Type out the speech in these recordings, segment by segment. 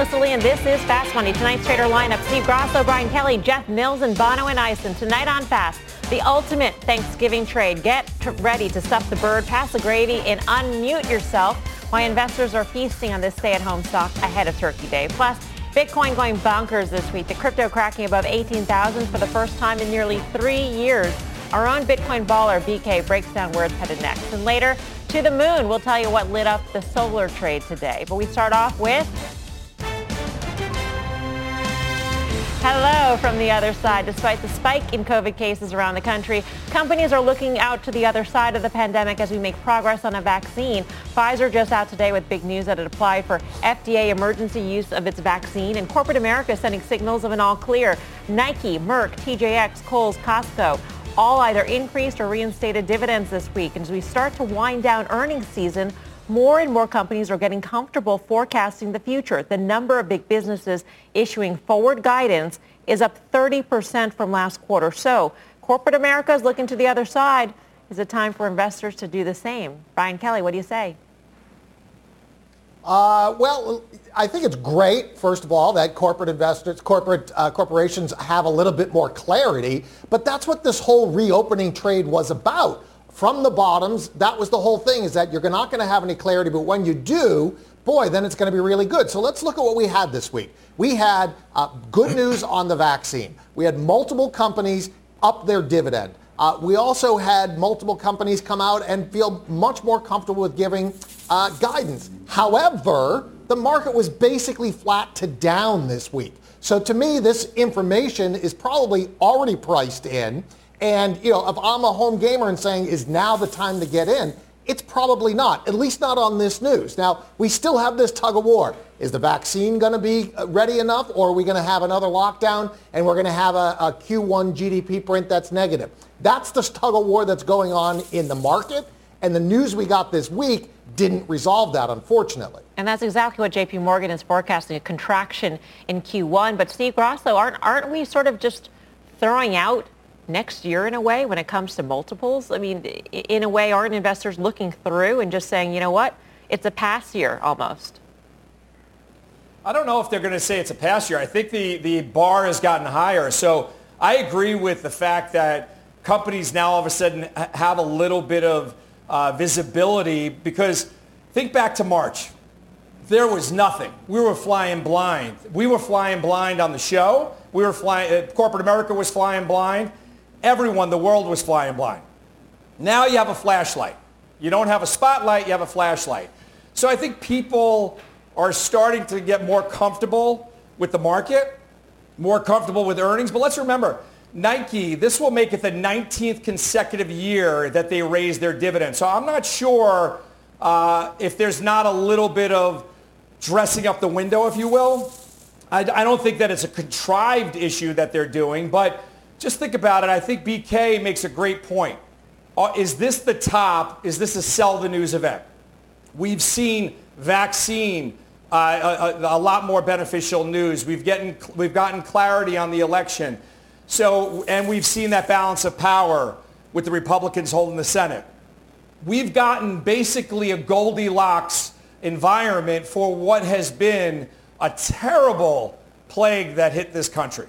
And this is Fast Money. Tonight's trader lineup, Steve Grasso, Brian Kelly, Jeff Mills, and Bonawyn Eison. Tonight on Fast, the ultimate Thanksgiving trade. Get ready to stuff the bird, pass the gravy, and unmute yourself why investors are feasting on this stay-at-home stock ahead of Turkey Day. Plus, Bitcoin going bonkers this week. The crypto cracking above 18,000 for the first time in nearly three years. Our own Bitcoin baller, BK, breaks down where it's headed next. And later, to the moon, we'll tell you what lit up the solar trade today. But we start off with Hello from the other side. Despite the spike in COVID cases around the country, companies are looking out to the other side of the pandemic as we make progress on a vaccine. Pfizer just out today with big news that it applied for FDA emergency use of its vaccine, and corporate America sending signals of an all clear. Nike, Merck, TJX, Kohl's, Costco all either increased or reinstated dividends this week. And as we start to wind down earnings season, more and more companies are getting comfortable forecasting the future. The number of big businesses issuing forward guidance is up 30% from last quarter. So corporate America is looking to the other side. Is it time for investors to do the same? Brian Kelly, what do you say? Uh, well, I think it's great, first of all, that corporate investors, corporate uh, corporations have a little bit more clarity. But that's what this whole reopening trade was about from the bottoms. That was the whole thing is that you're not going to have any clarity, but when you do, boy, then it's going to be really good. So let's look at what we had this week. We had uh, good news on the vaccine. We had multiple companies up their dividend. Uh, we also had multiple companies come out and feel much more comfortable with giving uh, guidance. However, the market was basically flat to down this week. So to me, this information is probably already priced in. And, you know, if I'm a home gamer and saying, is now the time to get in? It's probably not, at least not on this news. Now, we still have this tug of war. Is the vaccine going to be uh, ready enough or are we going to have another lockdown and we're going to have a a Q1 GDP print that's negative? That's the tug of war that's going on in the market. And the news we got this week didn't resolve that, unfortunately. And that's exactly what JP Morgan is forecasting, a contraction in Q1. But Steve Grasso, aren't, aren't we sort of just throwing out next year in a way when it comes to multiples? I mean, in a way, aren't investors looking through and just saying, you know what, it's a pass year almost? I don't know if they're going to say it's a pass year. I think the, the bar has gotten higher. So I agree with the fact that companies now all of a sudden have a little bit of uh, visibility because think back to March. There was nothing. We were flying blind. We were flying blind on the show. We were flying, uh, corporate America was flying blind. Everyone, the world was flying blind. Now you have a flashlight. You don't have a spotlight, you have a flashlight. So I think people are starting to get more comfortable with the market, more comfortable with earnings. But let's remember, Nike, this will make it the 19th consecutive year that they raise their dividend. So I'm not sure uh, if there's not a little bit of dressing up the window, if you will. I, I don't think that it's a contrived issue that they're doing, but just think about it. I think BK makes a great point. Uh, is this the top? Is this a sell the news event? We've seen vaccine, uh, a, a, lot more beneficial news. We've, getting, we've gotten clarity on the election. So, and we've seen that balance of power with the Republicans holding the Senate. We've gotten basically a Goldilocks environment for what has been a terrible plague that hit this country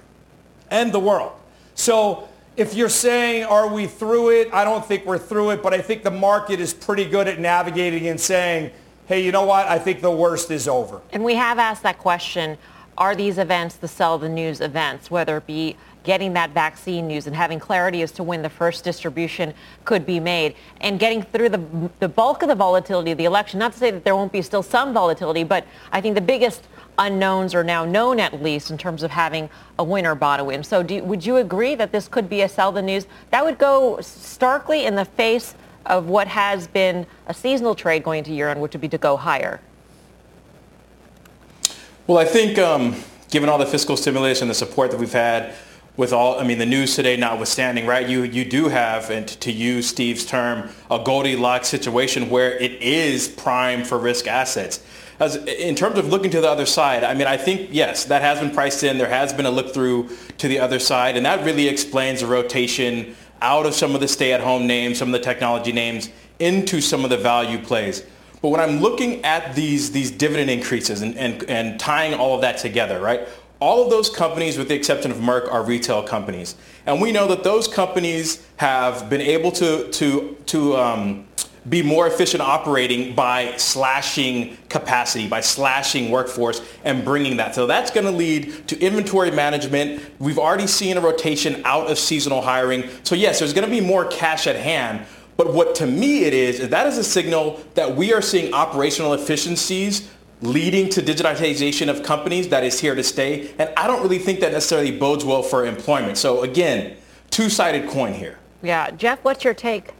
and the world. So if you're saying, are we through it? I don't think we're through it, but I think the market is pretty good at navigating and saying, hey, you know what? I think the worst is over. And we have asked that question. Are these events the sell the news events, whether it be getting that vaccine news and having clarity as to when the first distribution could be made and getting through the, the bulk of the volatility of the election. Not to say that there won't be still some volatility, but I think the biggest unknowns are now known at least in terms of having a winner bought win. So do, would you agree that this could be a sell the news? That would go starkly in the face of what has been a seasonal trade going to year end, which would be to go higher. Well, I think um, given all the fiscal stimulus and the support that we've had with all, I mean, the news today notwithstanding, right? You you do have, and to use Steve's term, a Goldilocks situation where it is prime for risk assets. As in terms of looking to the other side, I mean, I think yes, that has been priced in. There has been a look through to the other side, and that really explains the rotation out of some of the stay-at-home names, some of the technology names, into some of the value plays. But when I'm looking at these these dividend increases and, and, and tying all of that together, right? All of those companies, with the exception of Merck, are retail companies. And we know that those companies have been able to, to, to um, be more efficient operating by slashing capacity, by slashing workforce and bringing that. So that's going to lead to inventory management. We've already seen a rotation out of seasonal hiring. So yes, there's going to be more cash at hand. But what to me it is, is that is a signal that we are seeing operational efficiencies leading to digitization of companies that is here to stay. And I don't really think that necessarily bodes well for employment. So again, two-sided coin here. Yeah. Jeff, what's your take?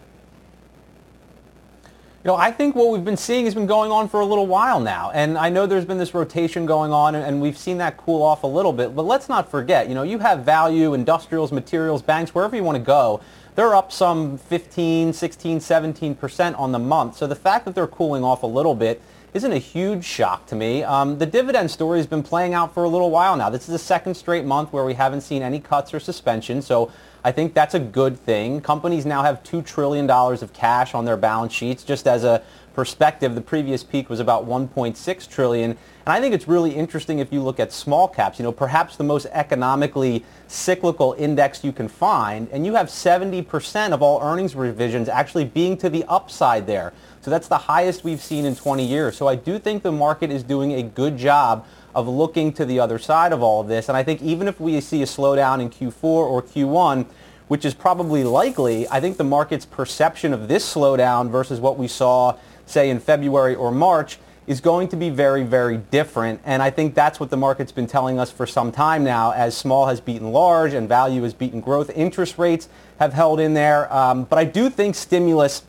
You know, I think what we've been seeing has been going on for a little while now. And I know there's been this rotation going on and we've seen that cool off a little bit. But let's not forget, you know, you have value, industrials, materials, banks, wherever you want to go. They're up some 15, 16, 17% on the month. So the fact that they're cooling off a little bit isn't a huge shock to me. Um, the dividend story has been playing out for a little while now. This is the second straight month where we haven't seen any cuts or suspensions, So I think that's a good thing. Companies now have $2 trillion of cash on their balance sheets. Just as a perspective, the previous peak was about 1.6 trillion. And I think it's really interesting if you look at small caps, you know, perhaps the most economically cyclical index you can find, and you have 70% of all earnings revisions actually being to the upside there. So that's the highest we've seen in 20 years. So I do think the market is doing a good job of looking to the other side of all of this. And I think even if we see a slowdown in Q4 or Q1, which is probably likely, I think the market's perception of this slowdown versus what we saw, say, in February or March is going to be very, very different. And I think that's what the market's been telling us for some time now as small has beaten large and value has beaten growth. Interest rates have held in there. Um, but I do think stimulus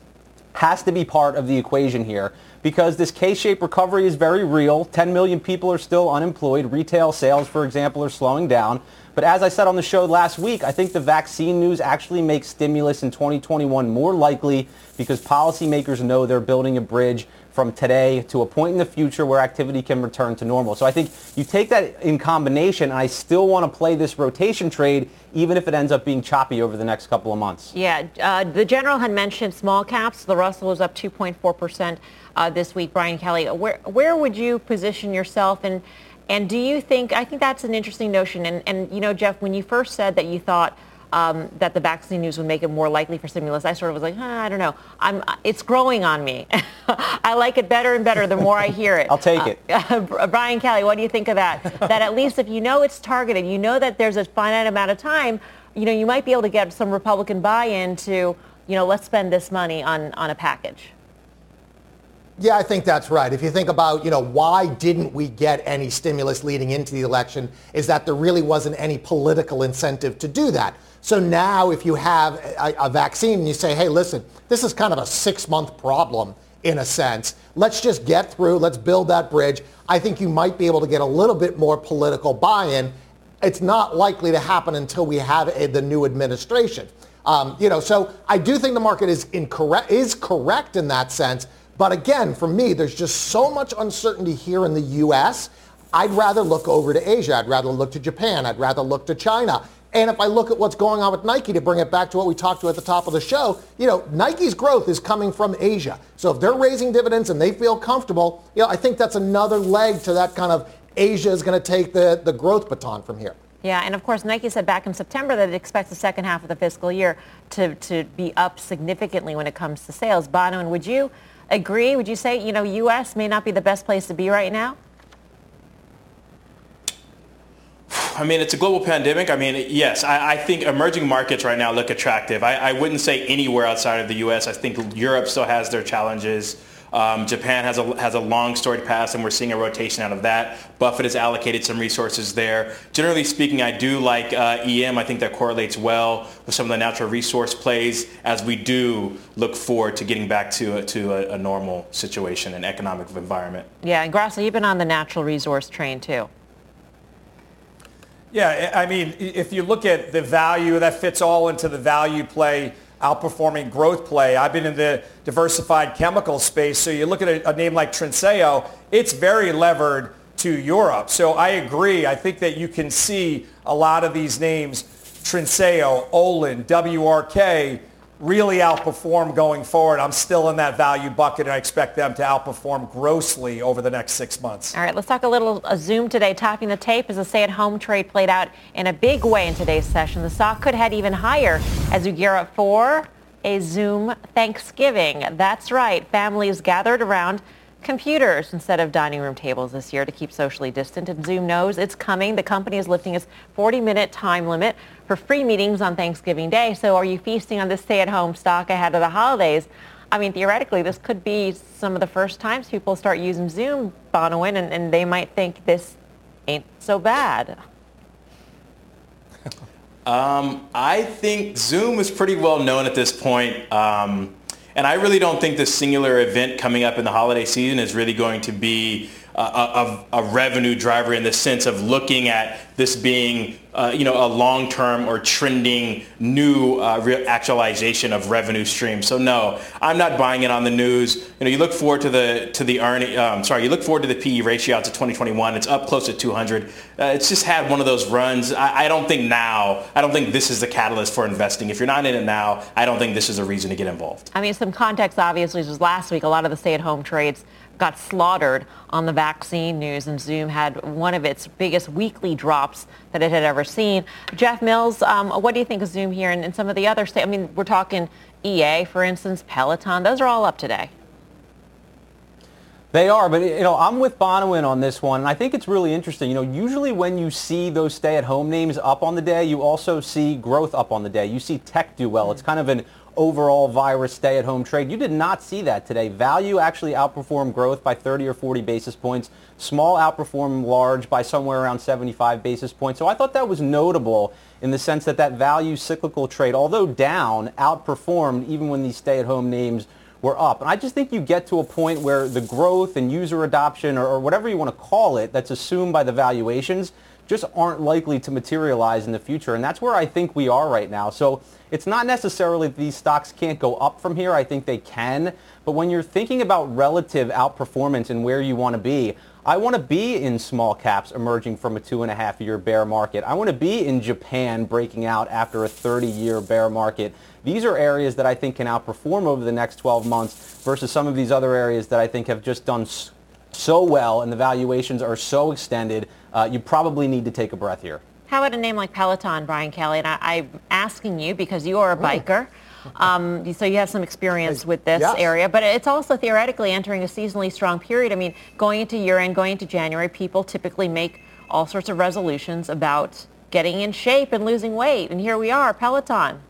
has to be part of the equation here because this K-shaped recovery is very real. 10 million people are still unemployed. Retail sales, for example, are slowing down. But as I said on the show last week, I think the vaccine news actually makes stimulus in 2021 more likely because policymakers know they're building a bridge from today to a point in the future where activity can return to normal. So I think you take that in combination, and I still want to play this rotation trade, even if it ends up being choppy over the next couple of months. Yeah, uh, the general had mentioned small caps. The Russell was up 2.4 percent uh, this week. Brian Kelly, where where would you position yourself and and do you think? I think that's an interesting notion. And and you know, Jeff, when you first said that you thought um, that the vaccine news would make it more likely for stimulus. I sort of was like, huh, I don't know. I'm, it's growing on me. I like it better and better the more I hear it. I'll take it. Uh, Brian Kelly, what do you think of that? that at least if you know it's targeted, you know that there's a finite amount of time, you know, you might be able to get some Republican buy-in to, you know, let's spend this money on, on a package. Yeah, I think that's right. If you think about, you know, why didn't we get any stimulus leading into the election is that there really wasn't any political incentive to do that. So now if you have a, a vaccine and you say, hey, listen, this is kind of a six-month problem in a sense. Let's just get through. Let's build that bridge. I think you might be able to get a little bit more political buy-in. It's not likely to happen until we have a, the new administration. Um, you know, so I do think the market is incorrect, is correct in that sense. But again, for me, there's just so much uncertainty here in the U.S. I'd rather look over to Asia. I'd rather look to Japan. I'd rather look to China. And if I look at what's going on with Nike, to bring it back to what we talked to at the top of the show, you know, Nike's growth is coming from Asia. So if they're raising dividends and they feel comfortable, you know, I think that's another leg to that kind of Asia is going to take the, the growth baton from here. Yeah, and of course, Nike said back in September that it expects the second half of the fiscal year to, to be up significantly when it comes to sales. Bonawyn, would you agree? Would you say, you know, U.S. may not be the best place to be right now? I mean, it's a global pandemic. I mean, yes, I, I think emerging markets right now look attractive. I, I, wouldn't say anywhere outside of the U.S. I think Europe still has their challenges. Um, Japan has a, has a long storied past, and we're seeing a rotation out of that. Buffett has allocated some resources there. Generally speaking, I do like uh, EM. I think that correlates well with some of the natural resource plays as we do look forward to getting back to, a, to a, a normal situation and economic environment. Yeah, and Grassley, you've been on the natural resource train too. Yeah, I mean, if you look at the value, that fits all into the value play, outperforming growth play. I've been in the diversified chemical space, so you look at a, a name like Trinseo, it's very levered to Europe. So I agree. I think that you can see a lot of these names, Trinseo, Olin, WRK, really outperform going forward. I'm still in that value bucket, and I expect them to outperform grossly over the next six months. All right, let's talk a little Zoom today. Topping the tape as a stay-at-home trade played out in a big way in today's session. The stock could head even higher as we gear up for a Zoom Thanksgiving. That's right. Families gathered around computers instead of dining room tables this year to keep socially distant. And Zoom knows it's coming. The company is lifting its 40-minute time limit for free meetings on Thanksgiving Day. So are you feasting on this stay-at-home stock ahead of the holidays? I mean, theoretically, this could be some of the first times people start using Zoom, Bonawyn, and, and they might think this ain't so bad. um, I think Zoom is pretty well known at this point. Um, and I really don't think this singular event coming up in the holiday season is really going to be a, revenue driver in the sense of looking at this being uh, you know, a long-term or trending new uh, actualization of revenue streams. So no, I'm not buying it on the news. You know, you look forward to the to the earning. Um, sorry, you look forward to the PE ratio out to 2021. It's up close to 200. Uh, it's just had one of those runs. I, I, don't think now. I don't think this is the catalyst for investing. If you're not in it now, I don't think this is a reason to get involved. I mean, some context obviously was last week. A lot of the stay-at-home trades got slaughtered on the vaccine news, and Zoom had one of its biggest weekly drops that it had ever seen. Jeff Mills, um, what do you think of Zoom here and, and some of the other, states? I mean, we're talking EA, for instance, Peloton, those are all up today. They are, but you know, I'm with Bonawyn on this one, and I think it's really interesting. You know, usually when you see those stay-at-home names up on the day, you also see growth up on the day. You see tech do well. It's kind of an overall virus stay-at-home trade. You did not see that today. Value actually outperformed growth by 30 or 40 basis points. Small outperformed large by somewhere around 75 basis points. So I thought that was notable in the sense that that value cyclical trade, although down, outperformed even when these stay-at-home names were up. And I just think you get to a point where the growth and user adoption or, or whatever you want to call it that's assumed by the valuations just aren't likely to materialize in the future. And that's where I think we are right now. So it's not necessarily that these stocks can't go up from here. I think they can. But when you're thinking about relative outperformance and where you want to be, I want to be in small caps emerging from a two and a half year bear market. I want to be in Japan breaking out after a 30 year bear market. These are areas that I think can outperform over the next 12 months versus some of these other areas that I think have just done so well and the valuations are so extended, uh, you probably need to take a breath here. How about a name like Peloton, Brian Kelly? And I, am asking you because you are a biker. Um, so you have some experience with this yes. area, but it's also theoretically entering a seasonally strong period. I mean, going into year end, going into January, people typically make all sorts of resolutions about getting in shape and losing weight. And here we are, Peloton.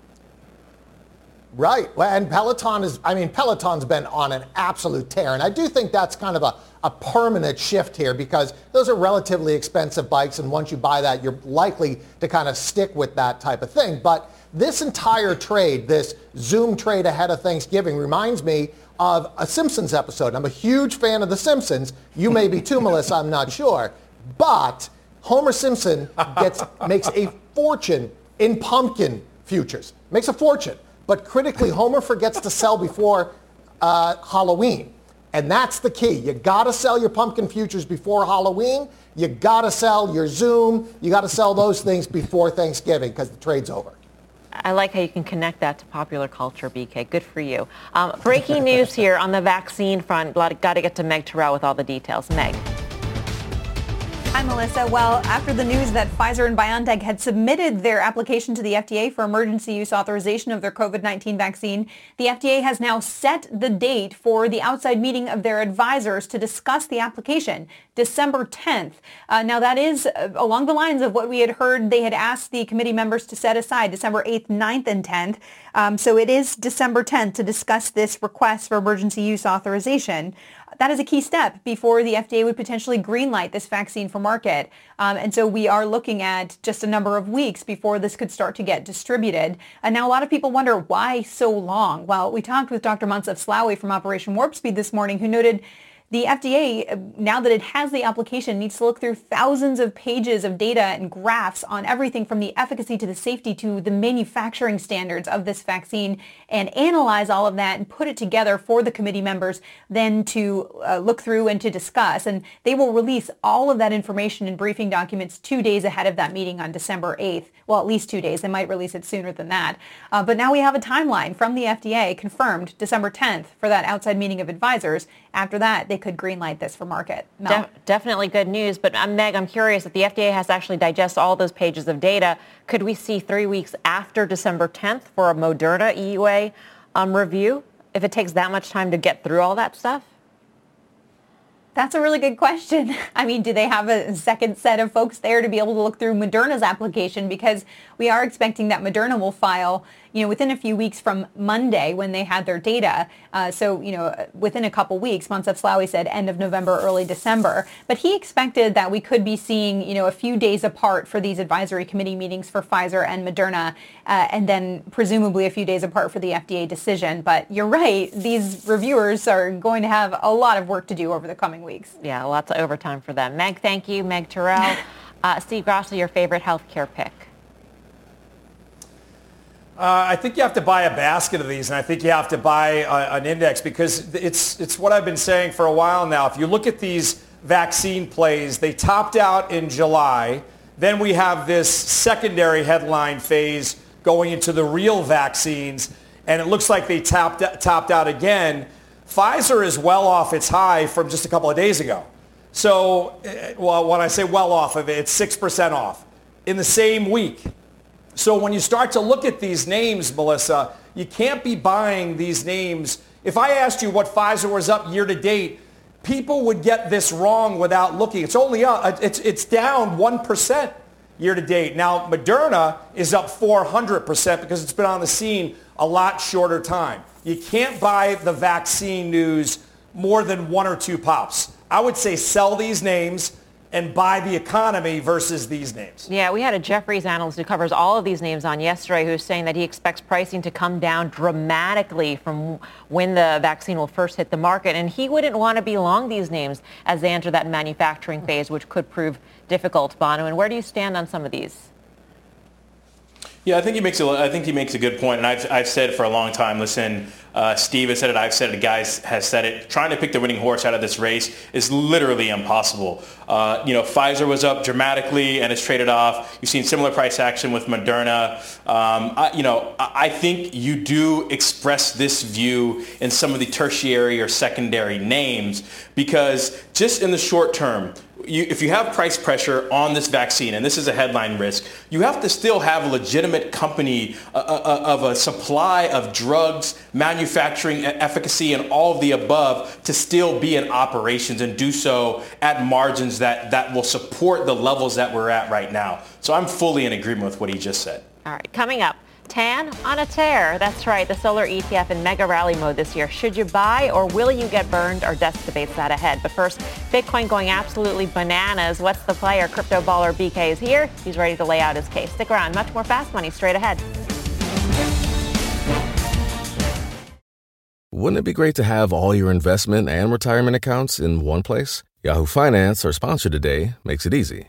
Right. And Peloton is, I mean, Peloton's been on an absolute tear. And I do think that's kind of a, a permanent shift here because those are relatively expensive bikes. And once you buy that, you're likely to kind of stick with that type of thing. But this entire trade, this Zoom trade ahead of Thanksgiving reminds me of a Simpsons episode. I'm a huge fan of The Simpsons. You may be too, Melissa, I'm not sure. But Homer Simpson gets, makes a fortune in pumpkin futures. Makes a fortune. But critically, Homer forgets to sell before uh, Halloween. And that's the key. You got to sell your pumpkin futures before Halloween. You got to sell your Zoom. You got to sell those things before Thanksgiving because the trade's over. I like how you can connect that to popular culture, BK. Good for you. Um, breaking news here on the vaccine front. Got to get to Meg Terrell with all the details. Meg. Hi, Melissa. Well, after the news that Pfizer and BioNTech had submitted their application to the FDA for emergency use authorization of their COVID-19 vaccine, the FDA has now set the date for the outside meeting of their advisors to discuss the application, December 10th. Uh, now, that is uh, along the lines of what we had heard they had asked the committee members to set aside, December 8th, 9th, and 10th. Um, so it is December 10th to discuss this request for emergency use authorization that is a key step before the FDA would potentially greenlight this vaccine for market. Um, and so we are looking at just a number of weeks before this could start to get distributed. And now a lot of people wonder why so long? Well, we talked with Dr. Moncef Slaoui from Operation Warp Speed this morning who noted the FDA, now that it has the application, needs to look through thousands of pages of data and graphs on everything from the efficacy to the safety to the manufacturing standards of this vaccine and analyze all of that and put it together for the committee members then to uh, look through and to discuss. And they will release all of that information in briefing documents two days ahead of that meeting on December 8th. Well, at least two days. They might release it sooner than that. Uh, but now we have a timeline from the FDA confirmed December 10th for that outside meeting of advisors. After that, they could greenlight this for market. De- definitely good news. But um, Meg, I'm curious if the FDA has to actually digest all those pages of data. Could we see three weeks after December 10th for a Moderna EUA um, review if it takes that much time to get through all that stuff? That's a really good question. I mean, do they have a second set of folks there to be able to look through Moderna's application? Because we are expecting that Moderna will file you know, within a few weeks from Monday when they had their data. Uh, so, you know, within a couple weeks, Moncef Slaoui said end of November, early December. But he expected that we could be seeing, you know, a few days apart for these advisory committee meetings for Pfizer and Moderna, uh, and then presumably a few days apart for the FDA decision. But you're right, these reviewers are going to have a lot of work to do over the coming weeks. Yeah, lots of overtime for them. Meg, thank you. Meg Terrell. Uh, Steve Grasso, your favorite healthcare pick. Uh, I think you have to buy a basket of these, and I think you have to buy a, an index because it's it's what I've been saying for a while now. If you look at these vaccine plays, they topped out in July. Then we have this secondary headline phase going into the real vaccines, and it looks like they topped topped out again. Pfizer is well off its high from just a couple of days ago. So, eh, well, when I say well off of it, it's six percent off in the same week. So when you start to look at these names, Melissa, you can't be buying these names. If I asked you what Pfizer was up year to date, people would get this wrong without looking. It's only up, uh, it's, it's down 1% year to date. Now, Moderna is up 400% because it's been on the scene a lot shorter time. You can't buy the vaccine news more than one or two pops. I would say sell these names and buy the economy versus these names. Yeah, we had a Jefferies analyst who covers all of these names on yesterday who's saying that he expects pricing to come down dramatically from when the vaccine will first hit the market. And he wouldn't want to be long these names as they enter that manufacturing phase, which could prove difficult, Bono. And where do you stand on some of these? Yeah, I think he makes a, I think he makes a good point, and I've, I've said for a long time. Listen, uh, Steve has said it. I've said it. Guys has said it. Trying to pick the winning horse out of this race is literally impossible. Uh, you know, Pfizer was up dramatically and it's traded off. You've seen similar price action with Moderna. Um, I, you know, I think you do express this view in some of the tertiary or secondary names because just in the short term, you, if you have price pressure on this vaccine, and this is a headline risk, you have to still have a legitimate company uh, uh, uh, of a supply of drugs, manufacturing efficacy, and all of the above to still be in operations and do so at margins that, that will support the levels that we're at right now. So I'm fully in agreement with what he just said. All right, coming up. TAN on a tear. That's right, the solar ETF in mega rally mode this year. Should you buy or will you get burned? Our desk debates that ahead. But first, Bitcoin going absolutely bananas. What's the player? Crypto baller BK is here. He's ready to lay out his case. Stick around. Much more fast money straight ahead. Wouldn't it be great to have all your investment and retirement accounts in one place? Yahoo Finance, our sponsor today, makes it easy.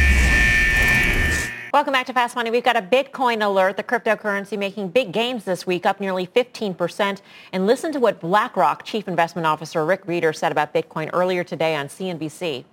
Welcome back to Fast Money. We've got a Bitcoin alert, the cryptocurrency making big gains this week, up nearly 15%. And listen to what BlackRock Chief Investment Officer Rick Rieder said about Bitcoin earlier today on CNBC.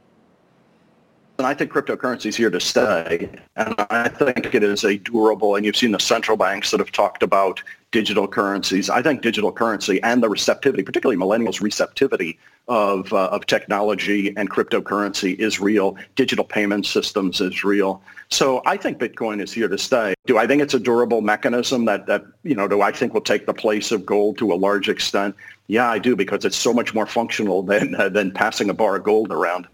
And I think cryptocurrency is here to stay. And I think it is a durable, and you've seen the central banks that have talked about digital currencies. I think digital currency and the receptivity, particularly millennials' receptivity of, uh, of technology and cryptocurrency is real. Digital payment systems is real. So I think Bitcoin is here to stay. Do I think it's a durable mechanism that, that you know, do I think will take the place of gold to a large extent? Yeah, I do, because it's so much more functional than, uh, than passing a bar of gold around.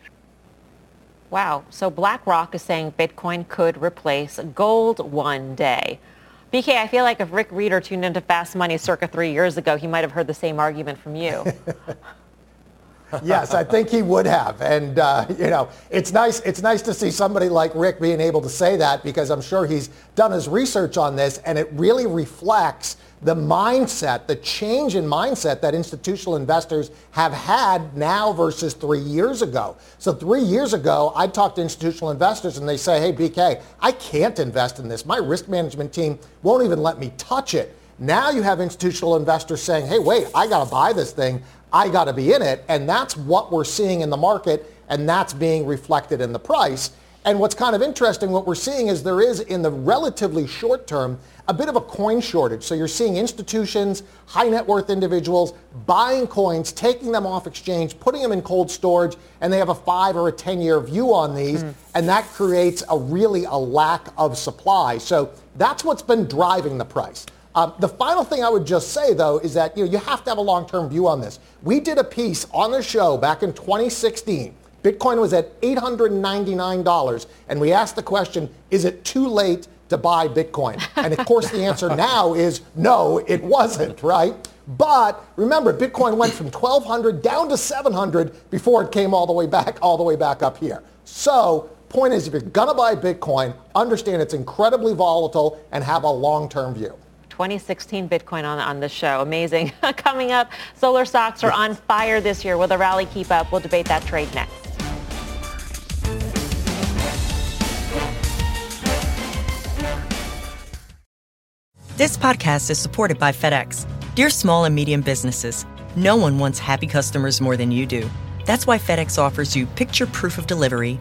Wow. So BlackRock is saying Bitcoin could replace gold one day. BK, I feel like if Rick Rieder tuned into Fast Money circa three years ago, he might have heard the same argument from you. yes, I think he would have. And, uh, you know, it's nice, it's nice to see somebody like Rick being able to say that because I'm sure he's done his research on this and it really reflects the mindset, the change in mindset that institutional investors have had now versus three years ago. So three years ago, I talked to institutional investors and they say, hey, BK, I can't invest in this. My risk management team won't even let me touch it. Now you have institutional investors saying, hey, wait, I got to buy this thing. I got to be in it. And that's what we're seeing in the market, and that's being reflected in the price. And what's kind of interesting, what we're seeing is there is, in the relatively short term, a bit of a coin shortage. So you're seeing institutions, high net worth individuals buying coins, taking them off exchange, putting them in cold storage, and they have a five or a 10 year view on these. Mm. And that creates a really a lack of supply. So that's what's been driving the price. Uh, the final thing I would just say, though, is that you, know, you have to have a long-term view on this. We did a piece on the show back in 2016. Bitcoin was at $899, and we asked the question, is it too late to buy Bitcoin? And of course, the answer now is no, it wasn't, right? But remember, Bitcoin went from 1,200 down to 700 before it came all the way back, all the way back up here. So point is, if you're going to buy Bitcoin, understand it's incredibly volatile and have a long-term view. 2016 Bitcoin on, on the show. Amazing. Coming up, solar stocks are on fire this year. Will the rally keep up? We'll debate that trade next. This podcast is supported by FedEx. Dear small and medium businesses, no one wants happy customers more than you do. That's why FedEx offers you picture proof of delivery,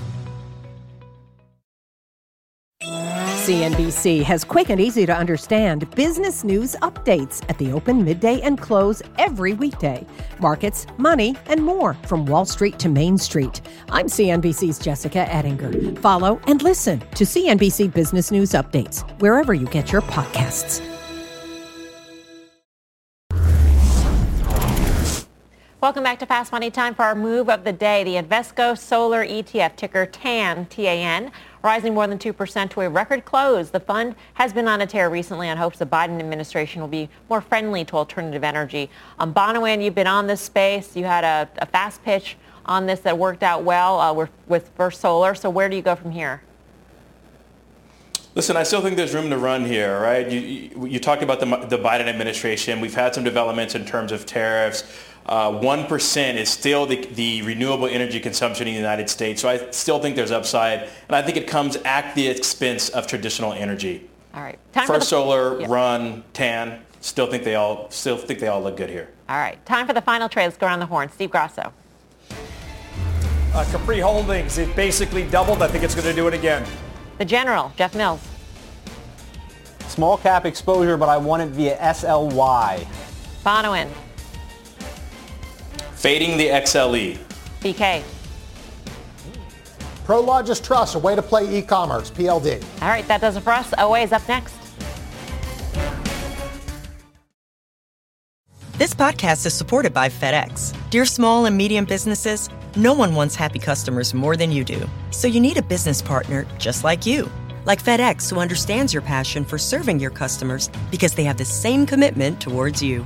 CNBC has quick and easy to understand business news updates at the open, midday, and close every weekday. Markets, money, and more from Wall Street to Main Street. I'm CNBC's Jessica Ettinger. Follow and listen to CNBC Business News Updates wherever you get your podcasts. Welcome back to Fast Money. Time for our move of the day. The Invesco Solar ETF, ticker TAN, T-A-N, rising more than 2% to a record close. The fund has been on a tear recently on hopes the Biden administration will be more friendly to alternative energy. Um, Bonawyn, you've been on this space. You had a, a fast pitch on this that worked out well uh, with, with First Solar. So where do you go from here? Listen, I still think there's room to run here, right? You, you, you talked about the, the Biden administration. We've had some developments in terms of tariffs. Uh, 1% is still the, the renewable energy consumption in the United States. So I still think there's upside. And I think it comes at the expense of traditional energy. All right. Time First the, Solar, yep. Run, TAN, still think they all still think they all look good here. All right. Time for the final trade. Let's go around the horn. Steve Grasso. Uh, Capri Holdings, it basically doubled. I think it's going to do it again. The General, Jeff Mills. Small cap exposure, but I want it via SLY. Bonawyn. Fading the XLE. BK. Prologis Trust, a way to play e-commerce, PLD. All right, that does it for us. OA is up next. This podcast is supported by FedEx. Dear small and medium businesses, no one wants happy customers more than you do. So you need a business partner just like you. Like FedEx, who understands your passion for serving your customers because they have the same commitment towards you.